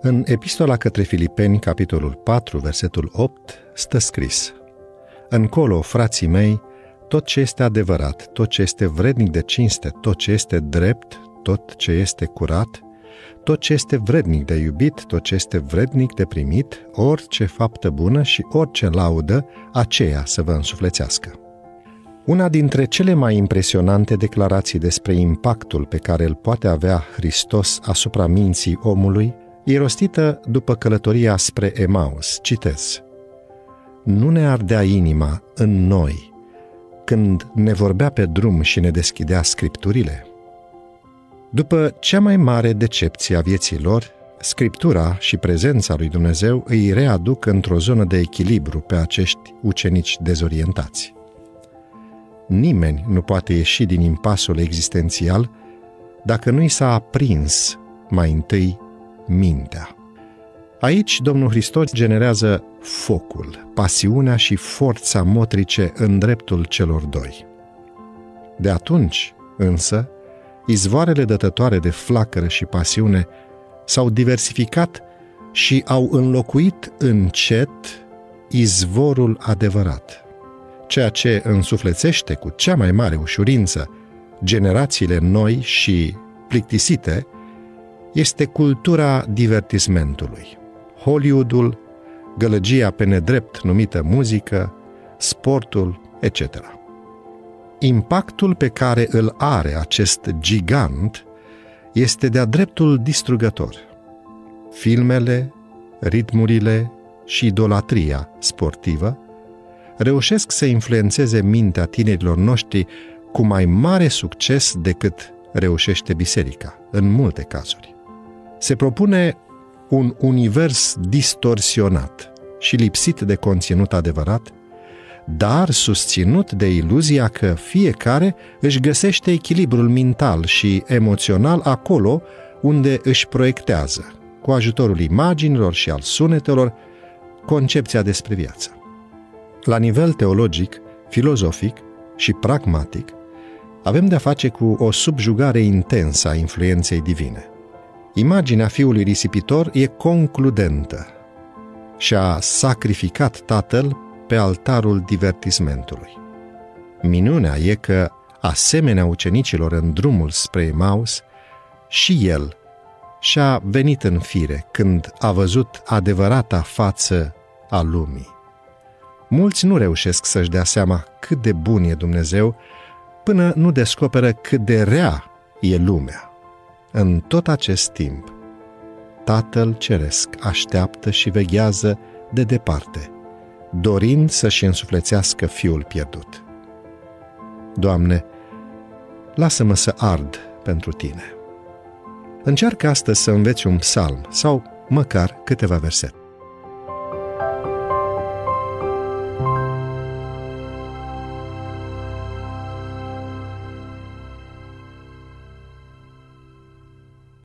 În epistola către Filipeni, capitolul 4, versetul 8, stă scris Încolo, frații mei, tot ce este adevărat, tot ce este vrednic de cinste, tot ce este drept, tot ce este curat, tot ce este vrednic de iubit, tot ce este vrednic de primit, orice faptă bună și orice laudă, aceea să vă însuflețească. Una dintre cele mai impresionante declarații despre impactul pe care îl poate avea Hristos asupra minții omului e rostită după călătoria spre Emaus. Citez. Nu ne ardea inima în noi când ne vorbea pe drum și ne deschidea scripturile? După cea mai mare decepție a vieții lor, Scriptura și prezența lui Dumnezeu îi readuc într-o zonă de echilibru pe acești ucenici dezorientați. Nimeni nu poate ieși din impasul existențial dacă nu i s-a aprins mai întâi mintea. Aici Domnul Hristos generează focul, pasiunea și forța motrice în dreptul celor doi. De atunci, însă, izvoarele dătătoare de flacără și pasiune s-au diversificat și au înlocuit încet izvorul adevărat, ceea ce însuflețește cu cea mai mare ușurință generațiile noi și plictisite este cultura divertismentului. Hollywoodul, gălăgia pe nedrept numită muzică, sportul, etc. Impactul pe care îl are acest gigant este de-a dreptul distrugător. Filmele, ritmurile și idolatria sportivă reușesc să influențeze mintea tinerilor noștri cu mai mare succes decât reușește biserica, în multe cazuri. Se propune un univers distorsionat și lipsit de conținut adevărat, dar susținut de iluzia că fiecare își găsește echilibrul mental și emoțional acolo unde își proiectează, cu ajutorul imaginilor și al sunetelor, concepția despre viață. La nivel teologic, filozofic și pragmatic, avem de-a face cu o subjugare intensă a influenței divine – Imaginea fiului risipitor e concludentă și a sacrificat tatăl pe altarul divertismentului. Minunea e că, asemenea ucenicilor în drumul spre Emaus, și el și-a venit în fire când a văzut adevărata față a lumii. Mulți nu reușesc să-și dea seama cât de bun e Dumnezeu până nu descoperă cât de rea e lumea. În tot acest timp, Tatăl Ceresc așteaptă și veghează de departe, dorind să-și însuflețească fiul pierdut. Doamne, lasă-mă să ard pentru Tine. Încearcă astăzi să înveți un psalm sau măcar câteva versete.